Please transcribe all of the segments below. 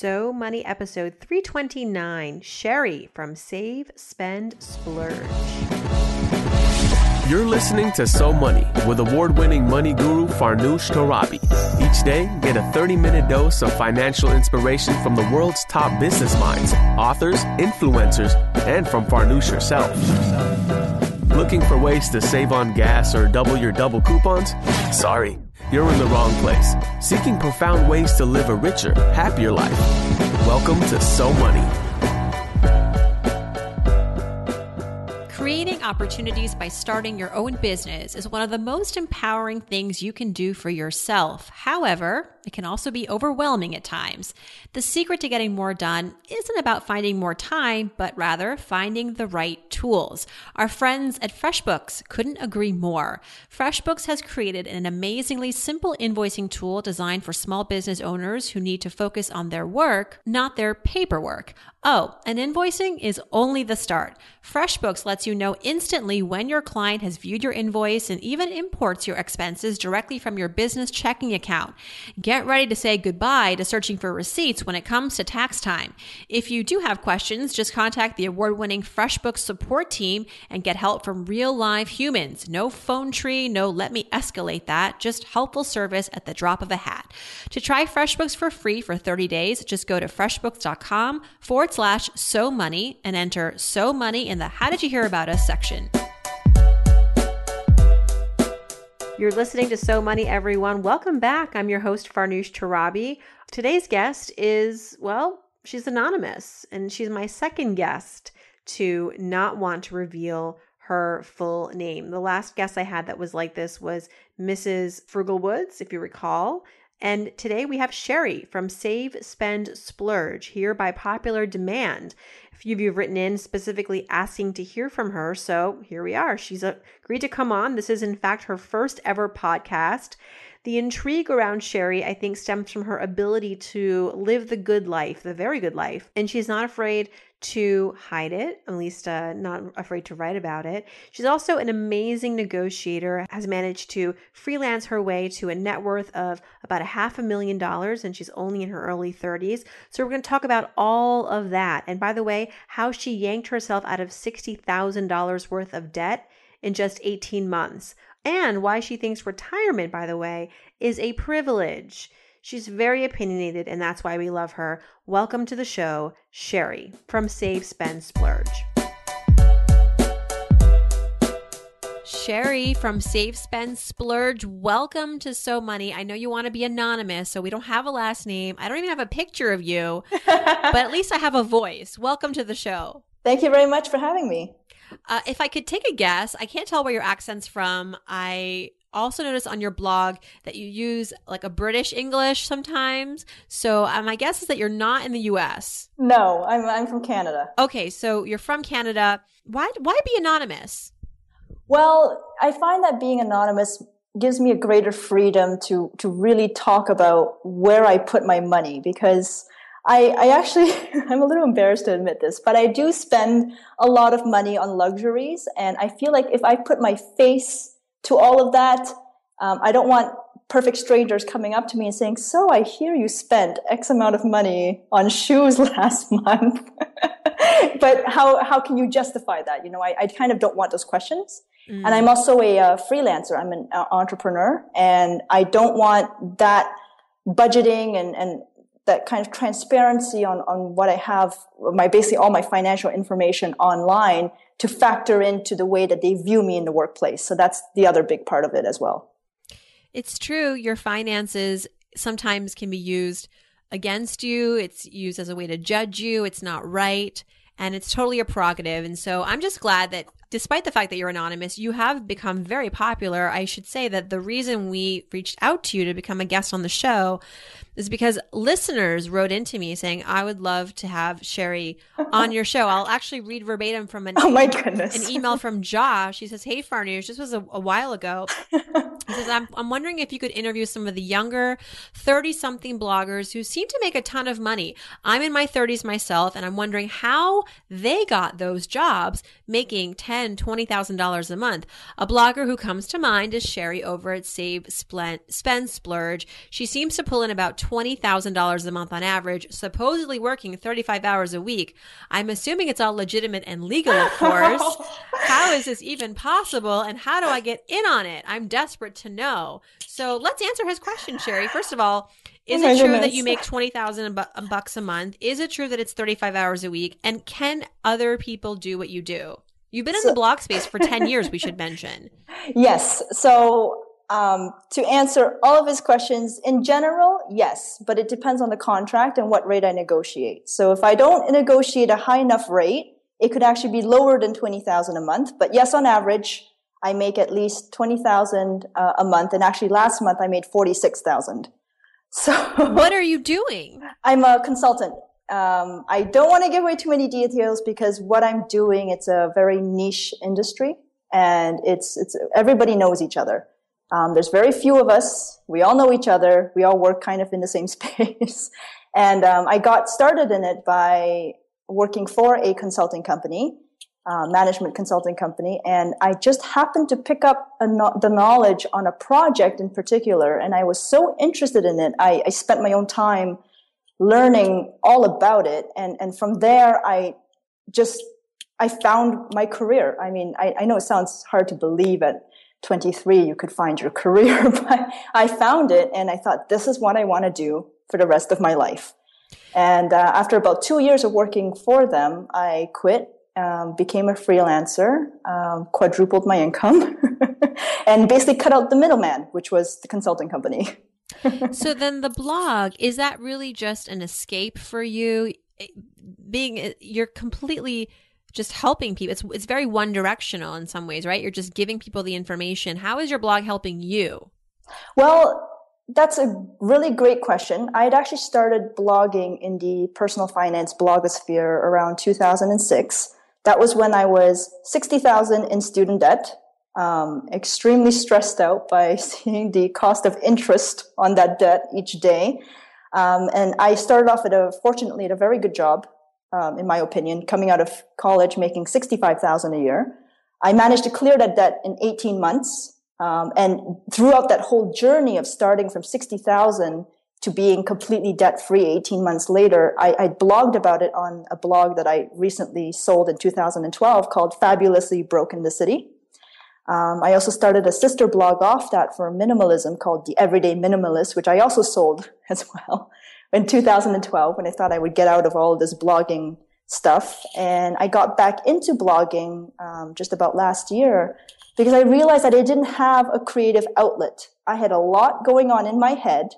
So Money episode 329 Sherry from Save, Spend, Splurge. You're listening to So Money with award winning money guru Farnoosh Torabi. Each day, get a 30 minute dose of financial inspiration from the world's top business minds, authors, influencers, and from Farnoosh herself. Looking for ways to save on gas or double your double coupons? Sorry, you're in the wrong place. Seeking profound ways to live a richer, happier life. Welcome to So Money. Creating opportunities by starting your own business is one of the most empowering things you can do for yourself. However, it can also be overwhelming at times. The secret to getting more done isn't about finding more time, but rather finding the right tools. Our friends at FreshBooks couldn't agree more. FreshBooks has created an amazingly simple invoicing tool designed for small business owners who need to focus on their work, not their paperwork. Oh, and invoicing is only the start. FreshBooks lets you know instantly when your client has viewed your invoice and even imports your expenses directly from your business checking account. Get ready to say goodbye to searching for receipts when it comes to tax time. If you do have questions, just contact the award winning FreshBooks support team and get help from real live humans. No phone tree, no let me escalate that, just helpful service at the drop of a hat. To try FreshBooks for free for 30 days, just go to freshbooks.com forward slash so money and enter so money in the how did you hear about us section. You're listening to So Money, everyone. Welcome back. I'm your host, Farnoosh Torabi. Today's guest is, well, she's anonymous, and she's my second guest to not want to reveal her full name. The last guest I had that was like this was Mrs. Frugalwoods, if you recall. And today we have Sherry from Save, Spend, Splurge here by popular demand. Few of you have written in specifically asking to hear from her. So here we are. She's agreed to come on. This is, in fact, her first ever podcast. The intrigue around Sherry, I think, stems from her ability to live the good life, the very good life. And she's not afraid to hide it, at least uh, not afraid to write about it. She's also an amazing negotiator, has managed to freelance her way to a net worth of about a half a million dollars, and she's only in her early 30s. So we're going to talk about all of that. And by the way, how she yanked herself out of $60,000 worth of debt in just 18 months. And why she thinks retirement, by the way, is a privilege. She's very opinionated, and that's why we love her. Welcome to the show, Sherry from Save, Spend, Splurge. Sherry from Save, Spend, Splurge, welcome to So Money. I know you want to be anonymous, so we don't have a last name. I don't even have a picture of you, but at least I have a voice. Welcome to the show. Thank you very much for having me. Uh, if I could take a guess, I can't tell where your accent's from. I also notice on your blog that you use like a British English sometimes. So um, my guess is that you're not in the U.S. No, I'm I'm from Canada. Okay, so you're from Canada. Why why be anonymous? Well, I find that being anonymous gives me a greater freedom to to really talk about where I put my money because I, I actually I'm a little embarrassed to admit this, but I do spend a lot of money on luxuries, and I feel like if I put my face to all of that. Um, I don't want perfect strangers coming up to me and saying, "So I hear you spent X amount of money on shoes last month." but how how can you justify that? You know, I, I kind of don't want those questions. Mm. And I'm also a uh, freelancer. I'm an uh, entrepreneur, and I don't want that budgeting and and that kind of transparency on on what I have, my basically all my financial information online to factor into the way that they view me in the workplace. So that's the other big part of it as well. It's true. Your finances sometimes can be used against you. It's used as a way to judge you. It's not right. And it's totally a prerogative. And so I'm just glad that despite the fact that you're anonymous, you have become very popular. I should say that the reason we reached out to you to become a guest on the show is because listeners wrote into me saying, I would love to have Sherry on your show. I'll actually read verbatim from an, oh my goodness. an email from Josh. He says, Hey, Farnoosh, this was a, a while ago. He says, I'm, I'm wondering if you could interview some of the younger 30 something bloggers who seem to make a ton of money. I'm in my 30s myself, and I'm wondering how they got those jobs making $10,000, $20,000 a month. A blogger who comes to mind is Sherry over at Save, Spend, Splurge. She seems to pull in about $20,000 a month on average, supposedly working 35 hours a week. I'm assuming it's all legitimate and legal, of course. how is this even possible, and how do I get in on it? I'm desperate to know. So let's answer his question, Sherry. First of all, oh is oh it true goodness. that you make 20,000 bucks a month? Is it true that it's 35 hours a week? And can other people do what you do? You've been in so, the blog space for 10 years, we should mention. Yes. So, um, to answer all of his questions, in general, yes, but it depends on the contract and what rate I negotiate. So if I don't negotiate a high enough rate, it could actually be lower than 20,000 a month. But yes, on average, I make at least 20,000 uh, a month. And actually last month I made 46,000. So what are you doing? I'm a consultant. Um, I don't want to give away too many details because what I'm doing, it's a very niche industry and it's, it's, everybody knows each other. Um, there's very few of us. We all know each other. We all work kind of in the same space. and um, I got started in it by working for a consulting company uh, management consulting company, and I just happened to pick up no- the knowledge on a project in particular, and I was so interested in it. I, I spent my own time learning all about it, and and from there, I just I found my career. I mean, I, I know it sounds hard to believe at 23 you could find your career, but I found it, and I thought this is what I want to do for the rest of my life. And uh, after about two years of working for them, I quit um, became a freelancer, um, quadrupled my income, and basically cut out the middleman, which was the consulting company. so then the blog is that really just an escape for you? Eh, being eh, you're completely just helping people. It's it's very one directional in some ways, right? You're just giving people the information. How is your blog helping you? Well, that's a really great question. I had actually started blogging in the personal finance blogosphere around 2006. That was when I was 60,000 in student debt, um, extremely stressed out by seeing the cost of interest on that debt each day. Um, and I started off at a, fortunately, at a very good job, um, in my opinion, coming out of college making 65,000 a year. I managed to clear that debt in 18 months. Um, and throughout that whole journey of starting from 60,000 to being completely debt free 18 months later, I, I, blogged about it on a blog that I recently sold in 2012 called Fabulously Broke in the City. Um, I also started a sister blog off that for minimalism called The Everyday Minimalist, which I also sold as well in 2012 when I thought I would get out of all this blogging stuff. And I got back into blogging um, just about last year because I realized that I didn't have a creative outlet. I had a lot going on in my head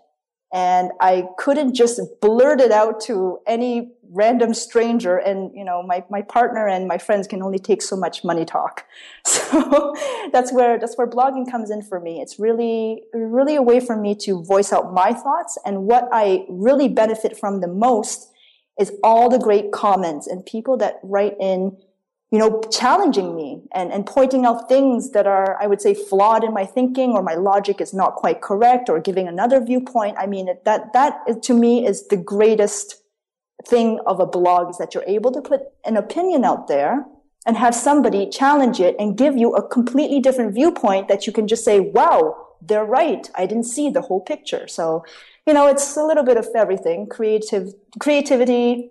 and I couldn't just blurt it out to any random stranger. And, you know, my, my partner and my friends can only take so much money talk. So that's where, that's where blogging comes in for me. It's really, really a way for me to voice out my thoughts. And what I really benefit from the most is all the great comments and people that write in you know, challenging me and, and pointing out things that are, I would say, flawed in my thinking or my logic is not quite correct or giving another viewpoint. I mean, that, that is, to me is the greatest thing of a blog is that you're able to put an opinion out there and have somebody challenge it and give you a completely different viewpoint that you can just say, wow, they're right. I didn't see the whole picture. So, you know, it's a little bit of everything, creative, creativity,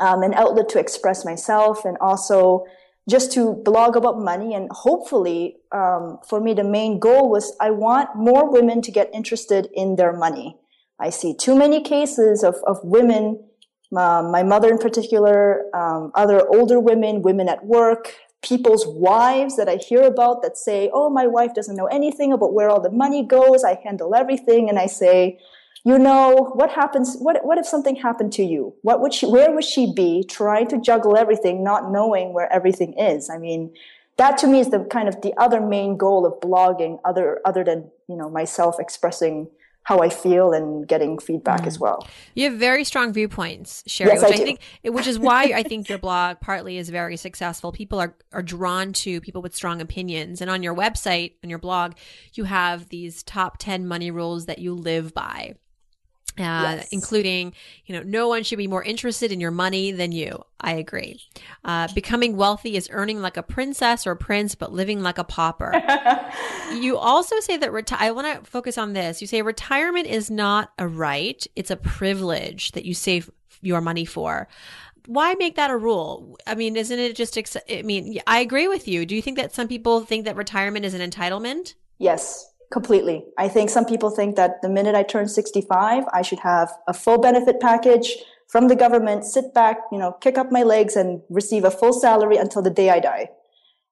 um, an outlet to express myself and also just to blog about money. And hopefully, um, for me, the main goal was I want more women to get interested in their money. I see too many cases of, of women, uh, my mother in particular, um, other older women, women at work, people's wives that I hear about that say, Oh, my wife doesn't know anything about where all the money goes. I handle everything. And I say, you know what happens what what if something happened to you what would she where would she be trying to juggle everything not knowing where everything is i mean that to me is the kind of the other main goal of blogging other other than you know myself expressing how I feel and getting feedback mm. as well. You have very strong viewpoints, Sherry, yes, which I, I think which is why I think your blog partly is very successful. People are are drawn to people with strong opinions. And on your website, on your blog, you have these top 10 money rules that you live by. Uh, yes. including, you know, no one should be more interested in your money than you. I agree. Uh, becoming wealthy is earning like a princess or a prince, but living like a pauper. you also say that reti- I want to focus on this. You say retirement is not a right; it's a privilege that you save your money for. Why make that a rule? I mean, isn't it just? Ex- I mean, I agree with you. Do you think that some people think that retirement is an entitlement? Yes, Completely. I think some people think that the minute I turn 65, I should have a full benefit package from the government, sit back, you know, kick up my legs and receive a full salary until the day I die.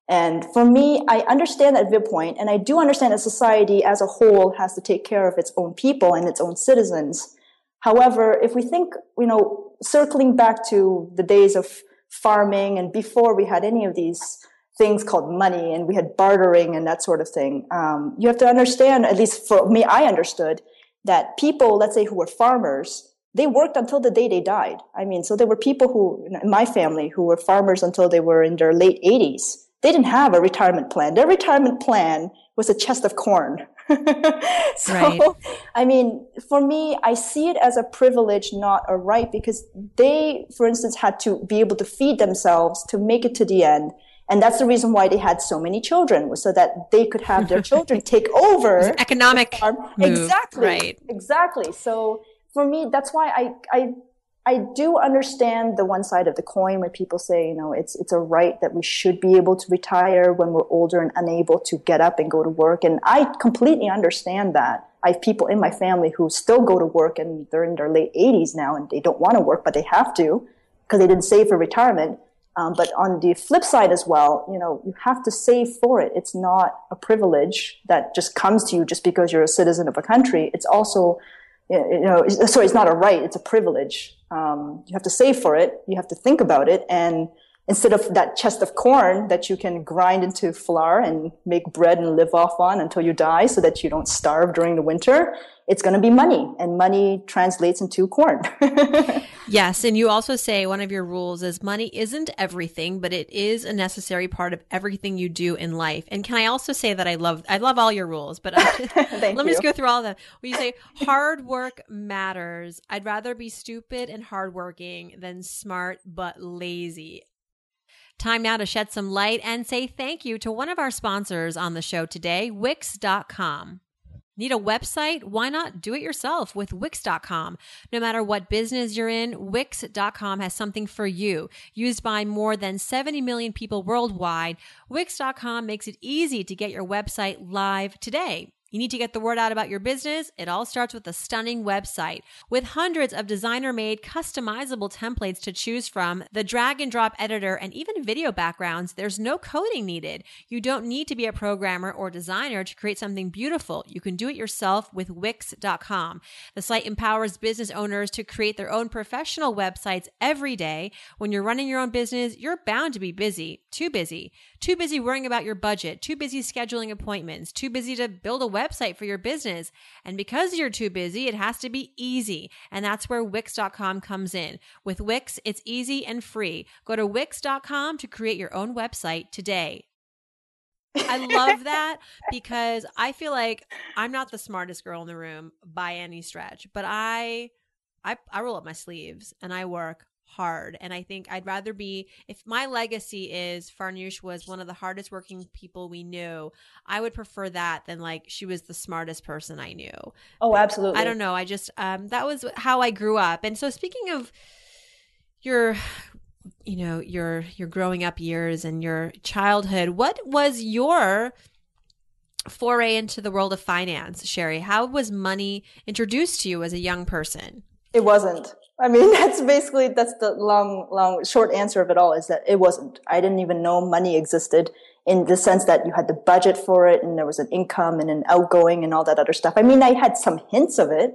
And for me, I understand that viewpoint, and I do understand that society as a whole has to take care of its own people and its own citizens. However, if we think, you know, circling back to the days of farming and before we had any of these things called money and we had bartering and that sort of thing. Um, you have to understand, at least for me, I understood that people, let's say, who were farmers, they worked until the day they died. I mean, so there were people who, in my family, who were farmers until they were in their late 80s. They didn't have a retirement plan. Their retirement plan was a chest of corn. so, right. I mean, for me, I see it as a privilege, not a right, because they, for instance, had to be able to feed themselves to make it to the end and that's the reason why they had so many children was so that they could have their children take over economic move, exactly right exactly so for me that's why i i I do understand the one side of the coin where people say, you know, it's it's a right that we should be able to retire when we're older and unable to get up and go to work. And I completely understand that. I have people in my family who still go to work and they're in their late 80s now and they don't want to work, but they have to because they didn't save for retirement. Um, but on the flip side as well, you know, you have to save for it. It's not a privilege that just comes to you just because you're a citizen of a country. It's also, you know, sorry, it's not a right. It's a privilege. Um, you have to save for it. You have to think about it. And instead of that chest of corn that you can grind into flour and make bread and live off on until you die so that you don't starve during the winter, it's going to be money and money translates into corn. yes. And you also say one of your rules is money isn't everything, but it is a necessary part of everything you do in life. And can I also say that I love, I love all your rules, but uh, let me just go through all of them. When you say hard work matters, I'd rather be stupid and hardworking than smart but lazy. Time now to shed some light and say thank you to one of our sponsors on the show today, Wix.com. Need a website? Why not do it yourself with Wix.com? No matter what business you're in, Wix.com has something for you. Used by more than 70 million people worldwide, Wix.com makes it easy to get your website live today. You need to get the word out about your business. It all starts with a stunning website. With hundreds of designer made customizable templates to choose from, the drag and drop editor, and even video backgrounds, there's no coding needed. You don't need to be a programmer or designer to create something beautiful. You can do it yourself with Wix.com. The site empowers business owners to create their own professional websites every day. When you're running your own business, you're bound to be busy, too busy, too busy worrying about your budget, too busy scheduling appointments, too busy to build a website for your business. And because you're too busy, it has to be easy. And that's where Wix.com comes in. With Wix, it's easy and free. Go to Wix.com to create your own website today. I love that because I feel like I'm not the smartest girl in the room by any stretch, but I I I roll up my sleeves and I work hard. And I think I'd rather be, if my legacy is Farnoosh was one of the hardest working people we knew, I would prefer that than like she was the smartest person I knew. Oh, absolutely. I don't know. I just, um, that was how I grew up. And so speaking of your, you know, your, your growing up years and your childhood, what was your, foray into the world of finance, Sherry? How was money introduced to you as a young person? It wasn't. I mean, that's basically that's the long, long, short answer of it all is that it wasn't. I didn't even know money existed in the sense that you had the budget for it and there was an income and an outgoing and all that other stuff. I mean, I had some hints of it.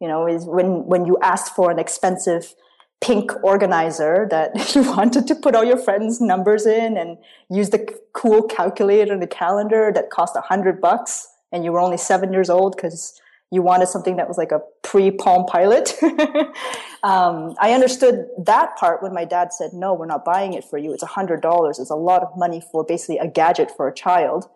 You know, is when when you asked for an expensive pink organizer that you wanted to put all your friends' numbers in and use the cool calculator in the calendar that cost a hundred bucks and you were only seven years old because you wanted something that was like a pre Palm Pilot. um, I understood that part when my dad said, no, we're not buying it for you. It's a hundred dollars. It's a lot of money for basically a gadget for a child.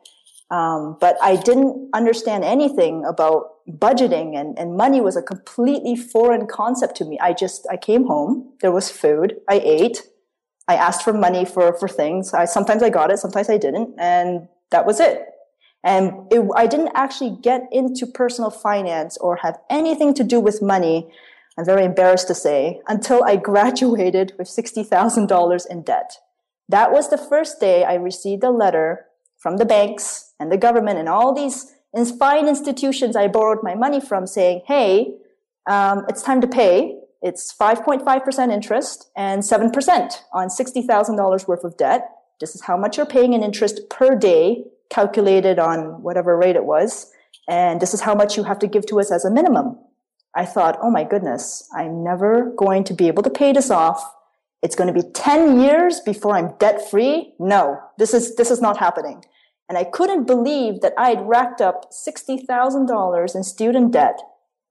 Um, but I didn't understand anything about budgeting and, and money was a completely foreign concept to me. I just, I came home. There was food. I ate. I asked for money for, for things. I, sometimes I got it. Sometimes I didn't. And that was it. And it, I didn't actually get into personal finance or have anything to do with money. I'm very embarrassed to say until I graduated with $60,000 in debt. That was the first day I received a letter from the banks and the government and all these fine institutions I borrowed my money from saying, Hey, um, it's time to pay. It's 5.5% interest and 7% on $60,000 worth of debt. This is how much you're paying in interest per day, calculated on whatever rate it was. And this is how much you have to give to us as a minimum. I thought, oh my goodness, I'm never going to be able to pay this off. It's going to be 10 years before I'm debt free. No, this is, this is not happening. And I couldn't believe that I had racked up $60,000 in student debt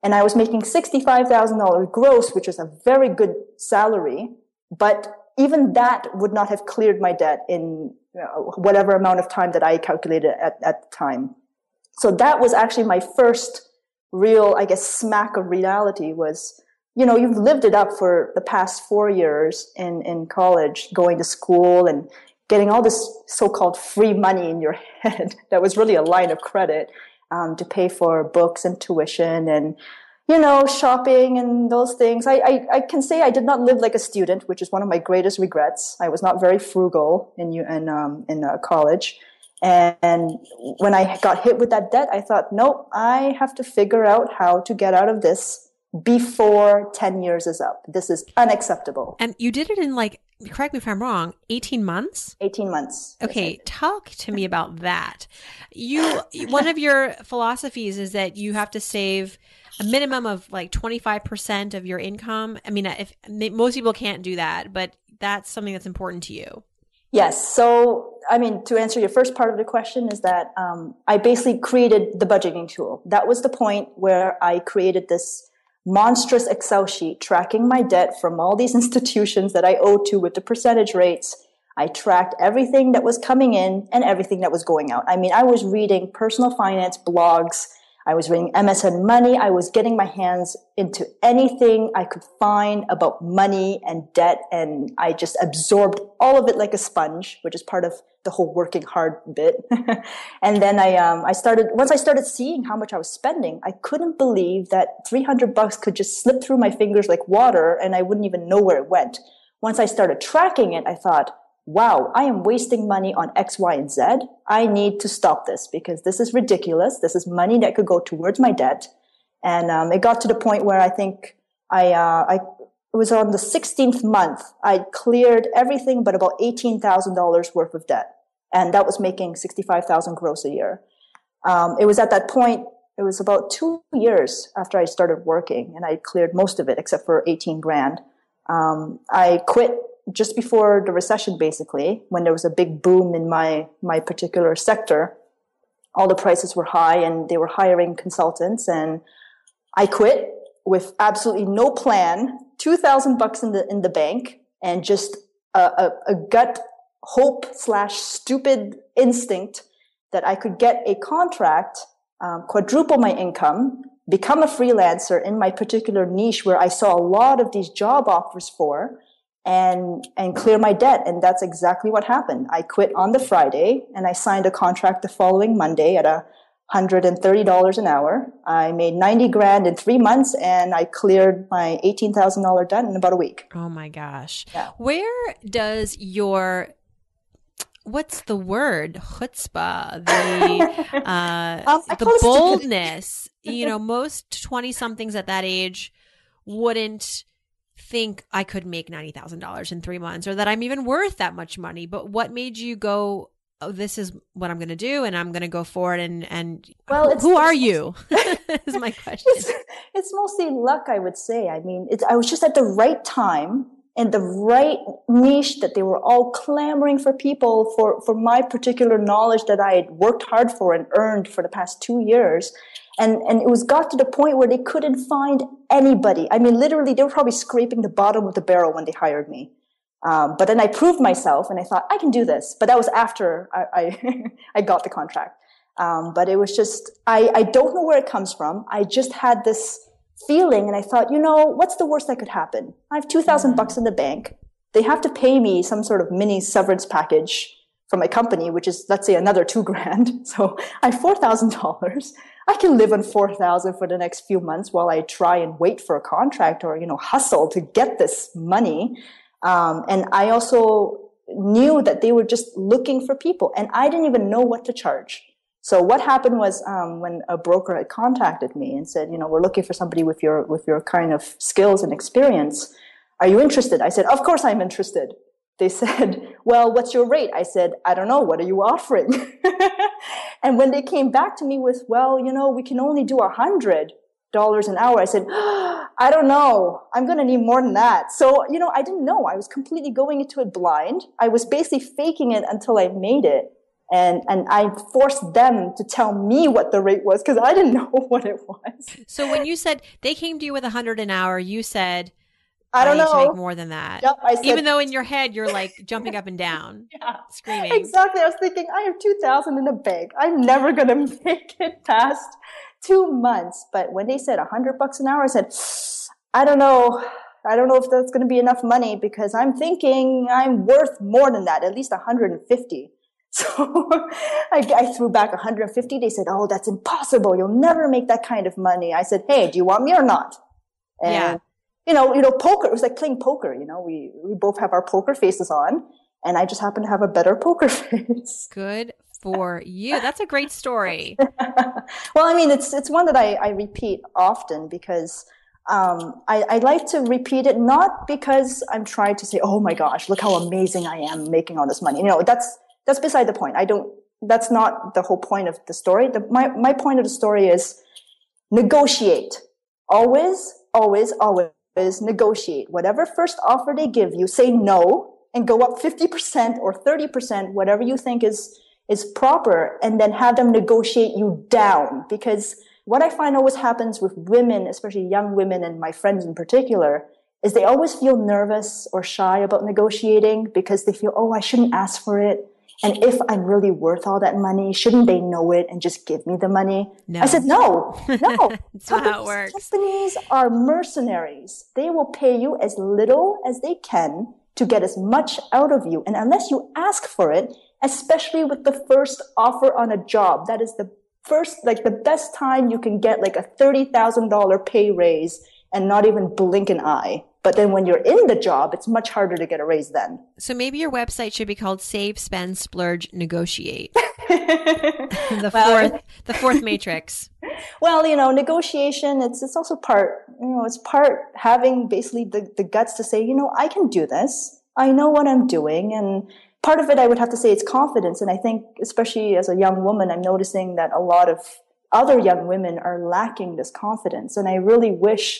and I was making $65,000 gross, which is a very good salary. But even that would not have cleared my debt in you know, whatever amount of time that I calculated at, at the time. So that was actually my first real, I guess, smack of reality was, you know, you've lived it up for the past four years in, in college, going to school and getting all this so-called free money in your head that was really a line of credit um, to pay for books and tuition and you know shopping and those things I, I, I can say i did not live like a student which is one of my greatest regrets i was not very frugal in in, um, in uh, college and, and when i got hit with that debt i thought nope i have to figure out how to get out of this before 10 years is up. This is unacceptable. And you did it in like, correct me if I'm wrong, 18 months? 18 months. Okay, talk to me about that. You, one of your philosophies is that you have to save a minimum of like 25% of your income. I mean, if most people can't do that, but that's something that's important to you. Yes. So, I mean, to answer your first part of the question is that um, I basically created the budgeting tool. That was the point where I created this monstrous Excel sheet tracking my debt from all these institutions that I owe to with the percentage rates. I tracked everything that was coming in and everything that was going out. I mean, I was reading personal finance blogs I was reading MSN Money. I was getting my hands into anything I could find about money and debt. And I just absorbed all of it like a sponge, which is part of the whole working hard bit. and then I, um, I started, once I started seeing how much I was spending, I couldn't believe that 300 bucks could just slip through my fingers like water and I wouldn't even know where it went. Once I started tracking it, I thought, wow, I am wasting money on X, Y, and Z. I need to stop this because this is ridiculous. This is money that could go towards my debt. And um, it got to the point where I think I, uh, I it was on the 16th month. I cleared everything but about $18,000 worth of debt. And that was making 65,000 gross a year. Um, it was at that point, it was about two years after I started working and I cleared most of it except for 18 grand. Um, I quit just before the recession, basically, when there was a big boom in my, my particular sector, all the prices were high and they were hiring consultants and I quit with absolutely no plan, 2000 bucks in the, in the bank and just a, a, a gut hope slash stupid instinct that I could get a contract, um, quadruple my income, become a freelancer in my particular niche where I saw a lot of these job offers for, and and clear my debt. And that's exactly what happened. I quit on the friday and i signed a contract the following monday at a $130 an hour. I made 90 grand in three months and i cleared my $18000 debt in about a week. Oh my gosh. Yeah. where does your what's the word? Chutzpah the uh um, the boldness. You know most 20 somethings at that age wouldn't think I could make $90,000 in three months or that I'm even worth that much money. But what made you go, oh, this is what I'm going to do and I'm going to go forward and, and well, who are you? is my question. It's, it's, mostly luck, I would say. I mean, I was just at the right time and the right niche that they were all clamoring for people for, for my particular knowledge that I had worked hard for and earned for the past two years. And, and it was got to the point where they couldn't find anybody. I mean, literally, they were probably scraping the bottom of the barrel when they hired me. Um, but then I proved myself and I thought, I can do this. But that was after I, I, I got the contract. Um, but it was just, I, I don't know where it comes from. I just had this feeling and I thought, you know, what's the worst that could happen? I have 2000 mm-hmm. bucks in the bank. They have to pay me some sort of mini severance package from my company, which is, let's say, another two grand. So I have $4,000. I can live on 4,000 for the next few months while I try and wait for a contract or, you know, hustle to get this money. Um, and I also knew that they were just looking for people and I didn't even know what to charge. So what happened was um, when a broker had contacted me and said, you know, we're looking for somebody with your with your kind of skills and experience. Are you interested? I said, of course I'm interested. They said, well, what's your rate? I said, I don't know. What are you offering? and when they came back to me with, well, you know, we can only do a hundred dollars an hour, I said, oh, I don't know. I'm going to need more than that. So, you know, I didn't know. I was completely going into it blind. I was basically faking it until I made it and and I forced them to tell me what the rate was because I didn't know what it was. So when you said they came to you with a hundred an hour, you said I don't I know make more than that. Yep, said, Even though in your head you're like jumping up and down, yeah, screaming. Exactly. I was thinking I have two thousand in the bank. I'm never gonna make it past two months. But when they said a hundred bucks an hour, I said, I don't know. I don't know if that's going to be enough money because I'm thinking I'm worth more than that, at least 150. So I, I, threw back 150. They said, "Oh, that's impossible. You'll never make that kind of money." I said, "Hey, do you want me or not?" And, yeah. You know, you know, poker. It was like playing poker. You know, we we both have our poker faces on, and I just happen to have a better poker face. Good for you. That's a great story. well, I mean, it's it's one that I, I repeat often because um, I, I, like to repeat it not because I'm trying to say, "Oh my gosh, look how amazing I am making all this money." You know, that's that's beside the point. I don't, that's not the whole point of the story. The, my, my point of the story is negotiate. Always, always, always negotiate. Whatever first offer they give you, say no and go up 50% or 30%, whatever you think is, is proper, and then have them negotiate you down. Because what I find always happens with women, especially young women and my friends in particular, is they always feel nervous or shy about negotiating because they feel, oh, I shouldn't ask for it. And if I'm really worth all that money, shouldn't they know it and just give me the money? No. I said, no, no. That's how it works. Companies are mercenaries. They will pay you as little as they can to get as much out of you. And unless you ask for it, especially with the first offer on a job, that is the first, like the best time you can get like a $30,000 pay raise and not even blink an eye. But then when you're in the job, it's much harder to get a raise then. So maybe your website should be called Save, Spend, Splurge, Negotiate. the well, fourth the fourth matrix. Well, you know, negotiation, it's it's also part, you know, it's part having basically the, the guts to say, you know, I can do this. I know what I'm doing. And part of it I would have to say it's confidence. And I think especially as a young woman, I'm noticing that a lot of other young women are lacking this confidence. And I really wish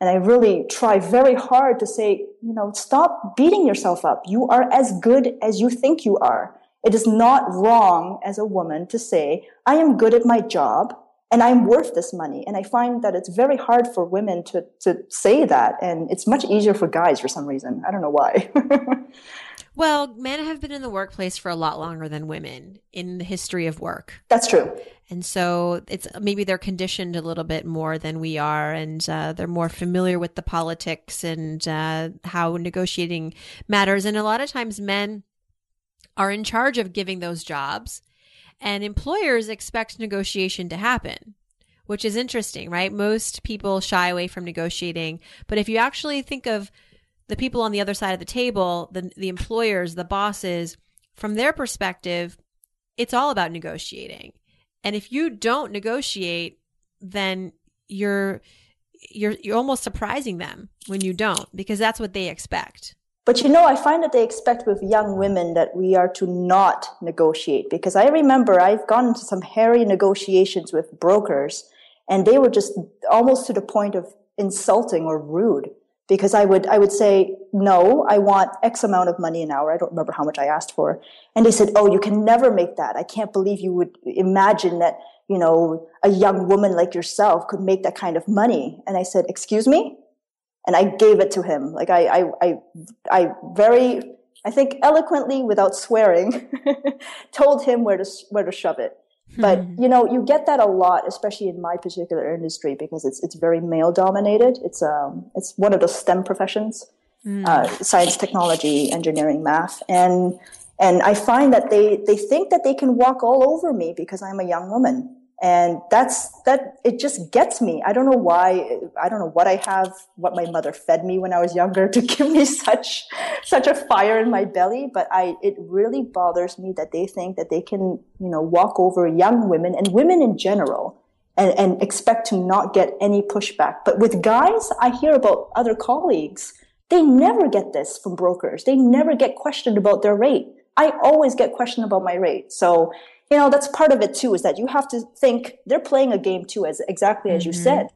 and I really try very hard to say, you know, stop beating yourself up. You are as good as you think you are. It is not wrong as a woman to say, I am good at my job and I'm worth this money. And I find that it's very hard for women to, to say that. And it's much easier for guys for some reason. I don't know why. well, men have been in the workplace for a lot longer than women in the history of work. That's true. And so it's maybe they're conditioned a little bit more than we are, and uh, they're more familiar with the politics and uh, how negotiating matters. And a lot of times, men are in charge of giving those jobs, and employers expect negotiation to happen, which is interesting, right? Most people shy away from negotiating, but if you actually think of the people on the other side of the table, the the employers, the bosses, from their perspective, it's all about negotiating and if you don't negotiate, then you're you're you're almost surprising them when you don't because that's what they expect. But you know, I find that they expect with young women that we are to not negotiate because I remember I've gone into some hairy negotiations with brokers and they were just almost to the point of insulting or rude because I would I would say no, I want X amount of money an hour. I don't remember how much I asked for, and they said, "Oh, you can never make that. I can't believe you would imagine that you know, a young woman like yourself could make that kind of money. And I said, excuse me? And I gave it to him. Like I, I, I, I very, I think eloquently without swearing, told him where to, where to shove it. But, hmm. you know, you get that a lot, especially in my particular industry because it's, it's very male dominated. It's, um, it's one of the STEM professions, mm. uh, science, technology, engineering, math. And, and I find that they, they think that they can walk all over me because I'm a young woman and that's that it just gets me. I don't know why i don't know what i have what my mother fed me when i was younger to give me such such a fire in my belly but i it really bothers me that they think that they can you know walk over young women and women in general and, and expect to not get any pushback. But with guys i hear about other colleagues. They never get this from brokers. They never get questioned about their rate. I always get questioned about my rate. So you know, that's part of it too, is that you have to think they're playing a game too, as exactly as mm-hmm. you said.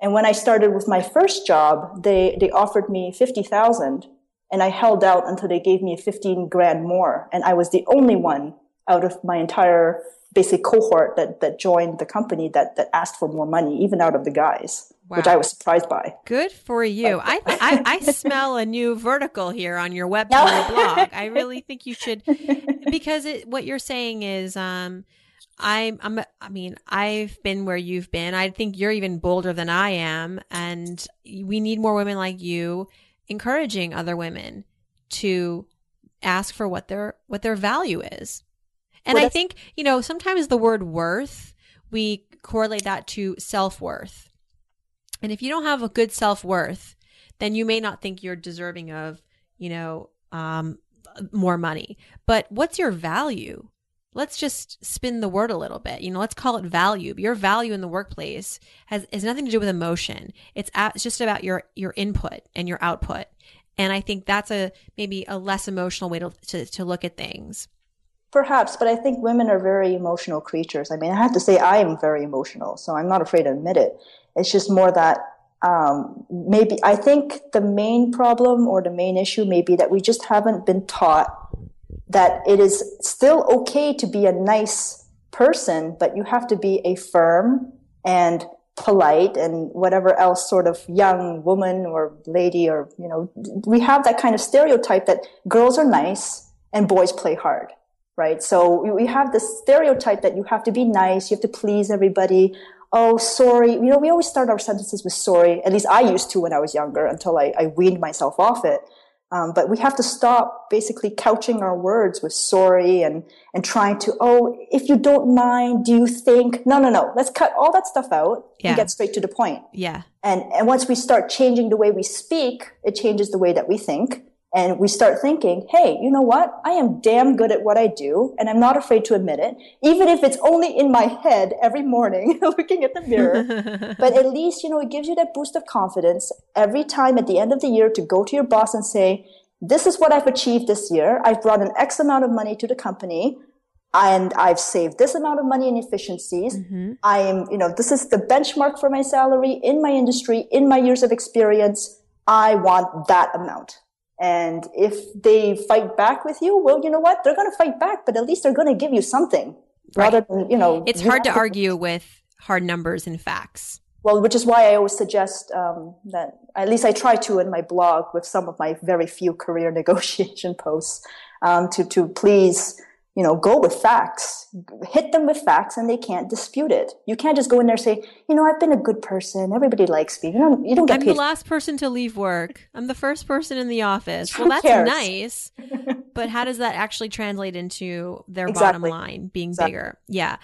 And when I started with my first job, they, they offered me 50,000 and I held out until they gave me 15 grand more. And I was the only one out of my entire basic cohort that, that joined the company that, that asked for more money, even out of the guys. Wow. which I was surprised by. Good for you. I, I, I smell a new vertical here on your web no. blog. I really think you should because it, what you're saying is um I'm I'm I mean, I've been where you've been. I think you're even bolder than I am and we need more women like you encouraging other women to ask for what their what their value is. And well, I think, you know, sometimes the word worth, we correlate that to self-worth and if you don't have a good self worth, then you may not think you're deserving of, you know, um, more money. But what's your value? Let's just spin the word a little bit. You know, let's call it value. Your value in the workplace has, has nothing to do with emotion. It's, at, it's just about your, your input and your output. And I think that's a maybe a less emotional way to, to, to look at things. Perhaps, but I think women are very emotional creatures. I mean, I have to say I am very emotional, so I'm not afraid to admit it. It's just more that um, maybe I think the main problem or the main issue may be that we just haven't been taught that it is still okay to be a nice person, but you have to be a firm and polite and whatever else sort of young woman or lady or, you know, we have that kind of stereotype that girls are nice and boys play hard right? So we have this stereotype that you have to be nice, you have to please everybody oh, sorry. You know, we always start our sentences with sorry. At least I used to when I was younger until I, I weaned myself off it. Um, but we have to stop basically couching our words with sorry and, and trying to, oh, if you don't mind, do you think? No, no, no. Let's cut all that stuff out yeah. and get straight to the point. Yeah. And, and once we start changing the way we speak, it changes the way that we think and we start thinking, hey, you know what? I am damn good at what I do, and I'm not afraid to admit it, even if it's only in my head every morning looking at the mirror. but at least, you know, it gives you that boost of confidence every time at the end of the year to go to your boss and say, this is what I've achieved this year. I've brought an X amount of money to the company and I've saved this amount of money in efficiencies. Mm-hmm. I am, you know, this is the benchmark for my salary in my industry, in my years of experience. I want that amount. And if they fight back with you, well, you know what? They're going to fight back, but at least they're going to give you something right. rather than, you know. It's hard to argue with hard numbers and facts. Well, which is why I always suggest um, that at least I try to in my blog with some of my very few career negotiation posts um, to to please you know, go with facts, hit them with facts and they can't dispute it. You can't just go in there and say, you know, I've been a good person. Everybody likes me. You don't, you don't get I'm paid. the last person to leave work. I'm the first person in the office. Well, that's cares? nice. but how does that actually translate into their exactly. bottom line being exactly. bigger? Yeah.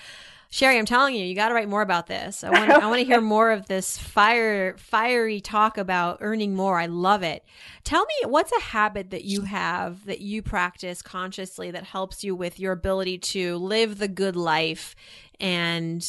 Sherry, I'm telling you, you got to write more about this. I want I want to hear more of this fire fiery talk about earning more. I love it. Tell me what's a habit that you have that you practice consciously that helps you with your ability to live the good life and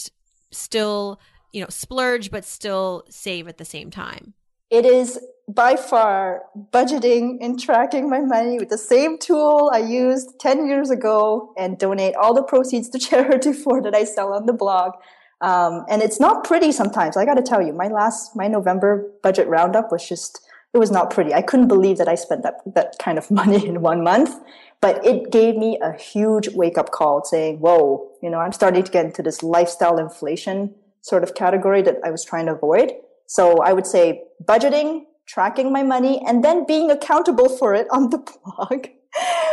still, you know, splurge but still save at the same time. It is by far budgeting and tracking my money with the same tool I used 10 years ago and donate all the proceeds to charity for that I sell on the blog. Um, and it's not pretty sometimes. I got to tell you, my last, my November budget roundup was just, it was not pretty. I couldn't believe that I spent that, that kind of money in one month, but it gave me a huge wake up call saying, whoa, you know, I'm starting to get into this lifestyle inflation sort of category that I was trying to avoid. So I would say budgeting, tracking my money, and then being accountable for it on the blog.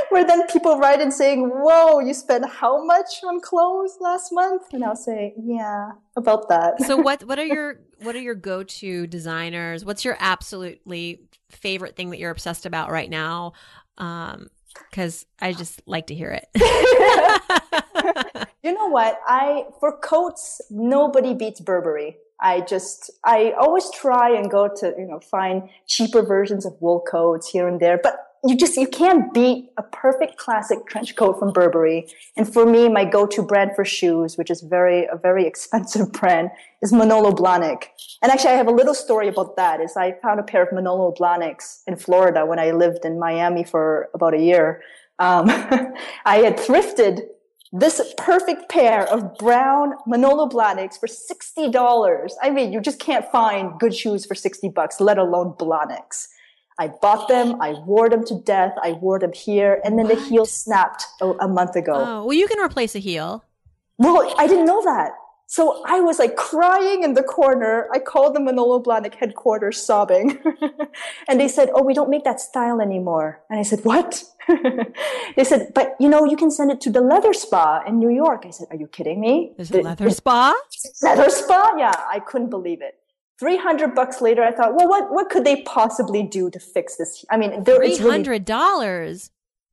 Where then people write and saying, Whoa, you spent how much on clothes last month? And I'll say, Yeah, about that. so what what are your what are your go to designers? What's your absolutely favorite thing that you're obsessed about right now? Um, because I just like to hear it. you know what? I for coats, nobody beats Burberry. I just I always try and go to you know find cheaper versions of wool coats here and there, but you just you can't beat a perfect classic trench coat from Burberry. And for me, my go-to brand for shoes, which is very a very expensive brand, is Manolo Blahnik. And actually, I have a little story about that. Is I found a pair of Manolo Blahniks in Florida when I lived in Miami for about a year. Um, I had thrifted this perfect pair of brown Manolo Blahniks for $60. I mean, you just can't find good shoes for 60 bucks, let alone Blahniks. I bought them. I wore them to death. I wore them here, and then what? the heel snapped a, a, month ago. Oh, well, you can replace a heel. Well, I didn't know that. So I was like crying in the corner. I called the Manolo Blahnik headquarters sobbing. and they said, Oh, we don't make that style anymore. And I said, What? they said, But you know, you can send it to the leather spa in New York. I said, Are you kidding me? There's a leather spa? Leather spa? Yeah, I couldn't believe it. 300 bucks later, I thought, well, what, what could they possibly do to fix this? I mean, there, $300 really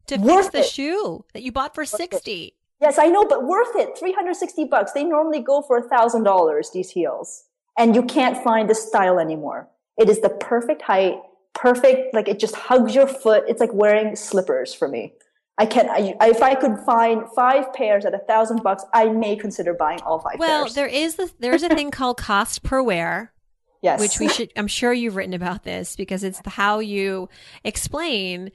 to fix the it. shoe that you bought for worth 60. Yes, I know, but worth it. 360 bucks. They normally go for a thousand dollars, these heels. And you can't find the style anymore. It is the perfect height, perfect, like it just hugs your foot. It's like wearing slippers for me. I can I, if I could find five pairs at a thousand bucks, I may consider buying all five well, pairs. there is the, there's a thing called cost per wear Yes. Which we should, I'm sure you've written about this because it's how you explain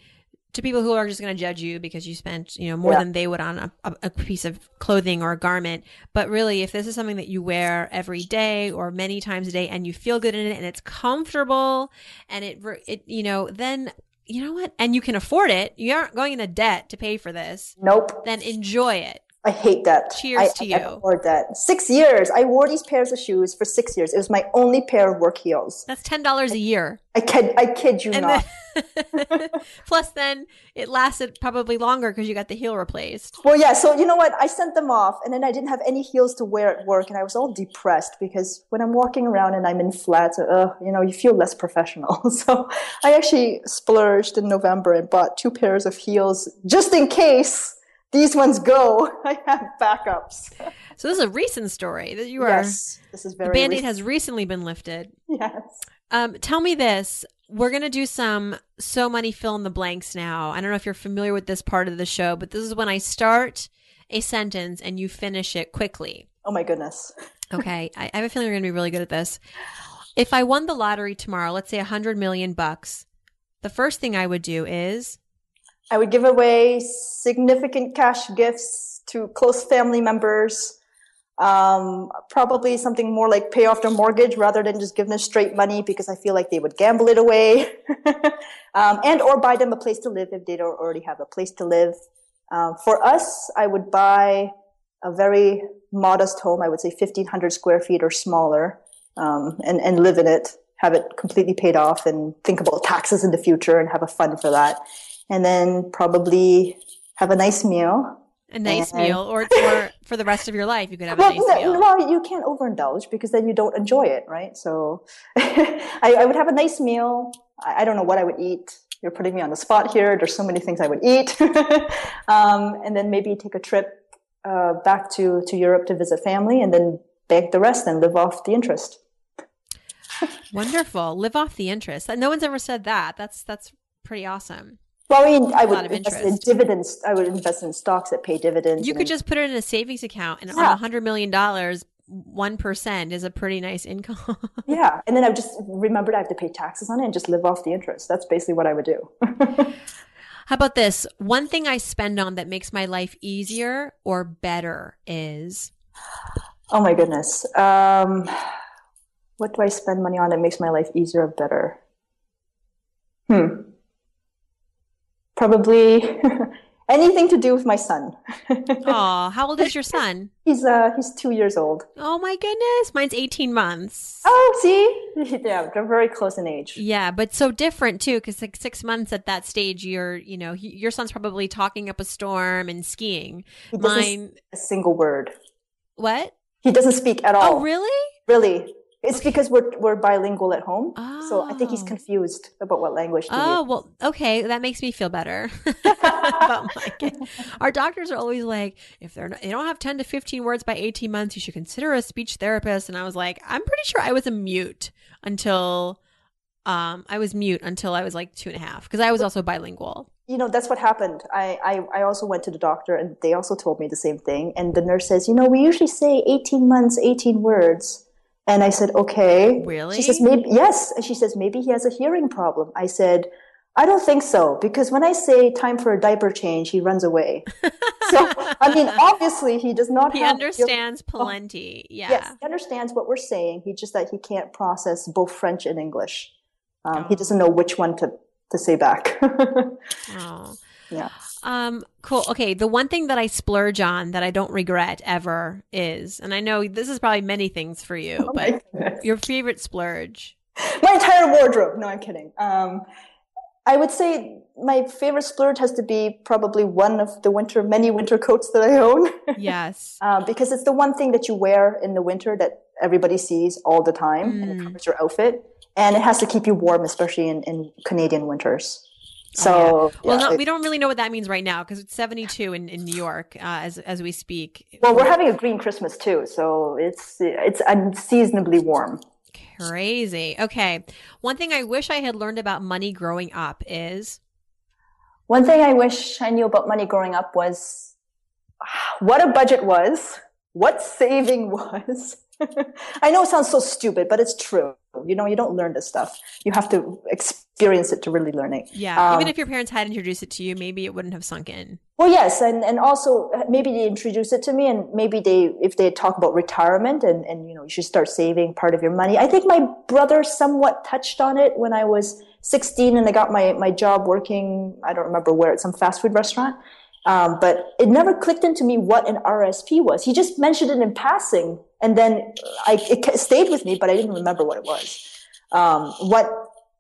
to people who are just going to judge you because you spent, you know, more yeah. than they would on a, a, piece of clothing or a garment. But really, if this is something that you wear every day or many times a day and you feel good in it and it's comfortable and it, it, you know, then you know what? And you can afford it. You aren't going into debt to pay for this. Nope. Then enjoy it. I hate that. Cheers I, to you. I wore that. Six years. I wore these pairs of shoes for six years. It was my only pair of work heels. That's ten dollars a year. I kid. I kid you and not. Then, plus, then it lasted probably longer because you got the heel replaced. Well, yeah. So you know what? I sent them off, and then I didn't have any heels to wear at work, and I was all depressed because when I'm walking around and I'm in flats, uh, you know, you feel less professional. so I actually splurged in November and bought two pairs of heels just in case these ones go. I have backups. So this is a recent story that you are. Yes, this is very. The band-aid has recently been lifted. Yes. Um, tell me this. We're gonna do some so money fill in the blanks now. I don't know if you're familiar with this part of the show, but this is when I start a sentence and you finish it quickly. Oh my goodness. okay, I, I have a feeling you're gonna be really good at this. If I won the lottery tomorrow, let's say a hundred million bucks, the first thing I would do is I would give away significant cash gifts to close family members. Um, probably something more like pay off their mortgage rather than just give them straight money because I feel like they would gamble it away. um, and or buy them a place to live if they don't already have a place to live. Um, for us, I would buy a very modest home. I would say 1500 square feet or smaller, um, and, and live in it, have it completely paid off and think about taxes in the future and have a fund for that and then probably have a nice meal. A nice and, meal, or, or for the rest of your life, you can have well, a nice meal. Well, you can't overindulge because then you don't enjoy it, right? So I, I, would have a nice meal. I, I, don't know what I would eat. You're putting me on the spot here. There's so many things I would eat. um, and then maybe take a trip uh, back to, to Europe to visit family and then bank the rest and live off the interest. Wonderful. Live off the interest. No one's ever said that. That's that's pretty awesome. Well, I mean, I would invest in dividends. I would invest in stocks that pay dividends. You could just put it in a savings account, and yeah. on a hundred million dollars, one percent is a pretty nice income. yeah, and then I would just remembered I have to pay taxes on it and just live off the interest. That's basically what I would do. How about this? One thing I spend on that makes my life easier or better is. Oh my goodness. Um, what do I spend money on that makes my life easier or better? Hmm. Probably anything to do with my son. Oh, how old is your son? he's uh he's two years old. Oh my goodness, mine's 18 months. Oh, see, yeah, they're very close in age. Yeah, but so different too, because like six months at that stage, you're, you know, he, your son's probably talking up a storm and skiing. He Mine, a single word. what? He doesn't speak at all. Oh, really? Really? It's because we're we're bilingual at home, so I think he's Oh. confused about what language to Oh, use. well, okay. That makes me feel better about my kid. Our doctors are always like, if they're not, they don't have 10 to 15 words by 18 months, you should consider a speech therapist. And I was like, I'm pretty sure I was a mute until, um, I was mute until I was like two and a half because I was also bilingual. You know, that's what happened. I, I I also went to the doctor, and they also told me the same thing. And the nurse says, you know, we usually say eighteen months, eighteen words. And I said, okay. Really? She says, maybe yes. And she says, maybe he has a hearing problem. I said, I don't think so because when I say time for a diaper change, he runs away. so I mean, obviously, he does not He understands plenty. Yeah. Yes, he understands what we're saying. He just that he can't process both French and English. Um, He Oh. doesn't know which one to to say back. Oh. yeah. Um, cool. Okay. The one thing that I splurge on that I don't regret ever is, and I know this is probably many things for you, Oh but your favorite splurge. my entire wardrobe. No, I'm kidding. Um, I would say my favorite splurge has to be probably one of the winter, many winter coats that I own, Yes. um, because it's the one thing that you wear in the winter that everybody sees all the time, and it Mm. covers your outfit, and it has to keep you warm, especially in, in Canadian winters. Oh, So, Well, yeah, no, we don't really know what that means right now because it's 72 in, in New York uh, as as we speak. well, we're having a green Christmas too, so it's it's unseasonably warm. crazy. Okay, one thing I wish I had learned about money growing up is One thing I wish I knew about money growing up was what a budget was, what saving was. I know it sounds so stupid, but it's true. You know, you don't learn this stuff. You have to experience it to really learn it. yeah. Um, even if your parents had introduced it to you, maybe it wouldn't have sunk in. Well, yes, and, and also uh, maybe they introduced it to me, and maybe they if they talk about retirement and and you know you should start saving part of your money. I think my brother somewhat touched on it when I was 16 and I got my my job working. I don't remember where at some fast food restaurant, um, but it never clicked into me what an RSP was. He just mentioned it in passing, and then I it stayed with me, but I didn't remember what it was. Um, what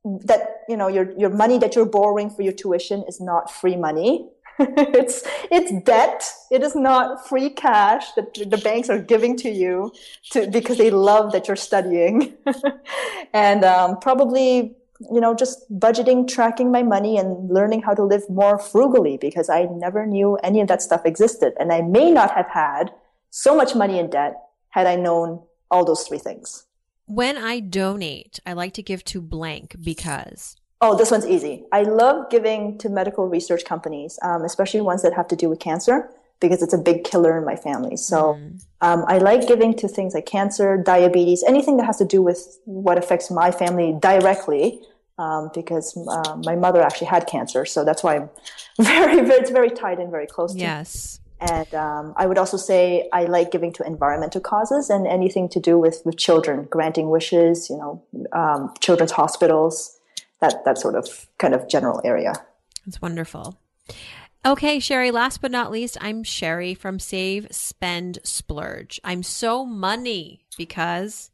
that you know your your money that you're borrowing for your tuition is not free money. It's it's debt. It is not free cash that the banks are giving to you to because they love that you're studying. And um, probably you know just budgeting tracking my money and learning how to live more frugally because i never knew any of that stuff existed. And i may not have had so much money in debt had i known all those three things When I donate, I like to give to blank because Oh, this one's easy. I love giving to medical research companies, um, especially ones that have to do with cancer, because it's a big killer in my family. So um, I like giving to things like cancer, diabetes, anything that has to do with what affects my family directly, um, because uh, my mother actually had cancer. So that's why I'm very, very, it's very tied in very close to yes. And um, I would also say I like giving to environmental causes and anything to do with, with children, granting wishes, you know, um, children's hospitals, that, that sort of kind of general area. That's wonderful. Okay, Sherry, last but not least, I'm Sherry from Save, Spend, Splurge. I'm so money because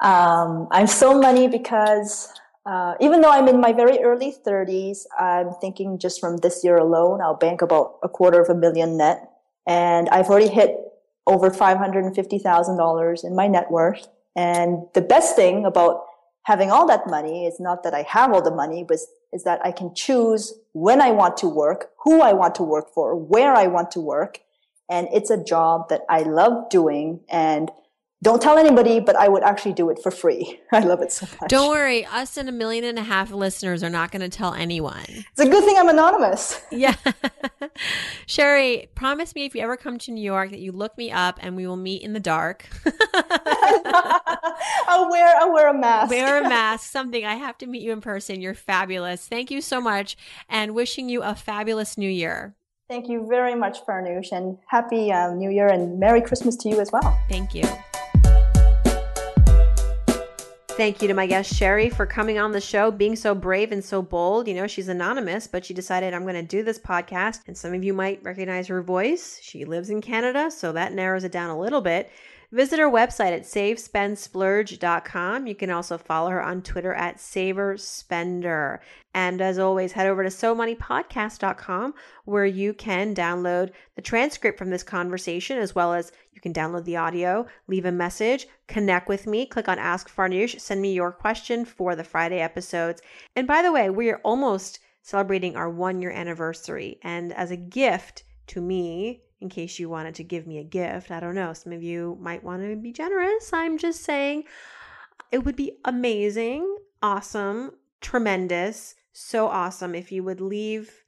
Um, I'm so money because uh, even though I'm in my very early 30s, I'm thinking just from this year alone, I'll bank about a quarter of a million net. And I've already hit over $550,000 in my net worth. And the best thing about having all that money is not that I have all the money, but is that I can choose when I want to work, who I want to work for, where I want to work. And it's a job that I love doing and don't tell anybody, but I would actually do it for free. I love it so much. don't worry, us and a million and a half listeners are not going to tell anyone. It's a good thing I'm anonymous. Yeah. Sherry, promise me if you ever come to New York that you look me up and we will meet in the dark. I'll wear I'll wear a mask. Wear a mask, something. I have to meet you in person. You're fabulous. Thank you so much and wishing you a fabulous new year. Thank you very much, Farnoosh, and happy um, New Year and Merry Christmas to you as well. Thank you. Thank you to my guest Sherry for coming on the show, being so brave and so bold. You know, she's anonymous, but she decided I'm going to do this podcast. And some of you might recognize her voice. She lives in Canada, so that narrows it down a little bit. Visit her website at savespendsplurge.com. You can also follow her on Twitter at saverspender. And as always, head over to somoneypodcast.com where you can download the transcript from this conversation as well as you can download the audio, leave a message, connect with me, click on Ask Farnoosh, send me your question for the Friday episodes. And by the way, we are almost celebrating our one year anniversary. And as a gift to me, in case you wanted to give me a gift. I don't know. Some of you might want to be generous. I'm just saying it would be amazing, awesome, tremendous, so awesome if you would leave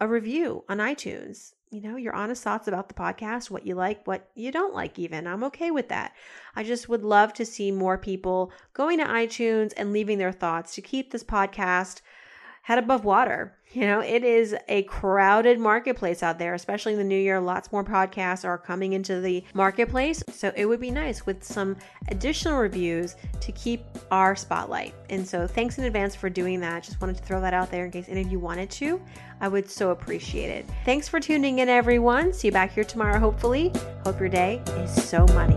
a review on iTunes. You know, your honest thoughts about the podcast, what you like, what you don't like, even. I'm okay with that. I just would love to see more people going to iTunes and leaving their thoughts to keep this podcast head above water. You know, it is a crowded marketplace out there, especially in the new year. Lots more podcasts are coming into the marketplace. So it would be nice with some additional reviews to keep our spotlight. And so thanks in advance for doing that. Just wanted to throw that out there in case any of you wanted to. I would so appreciate it. Thanks for tuning in, everyone. See you back here tomorrow, hopefully. Hope your day is so money.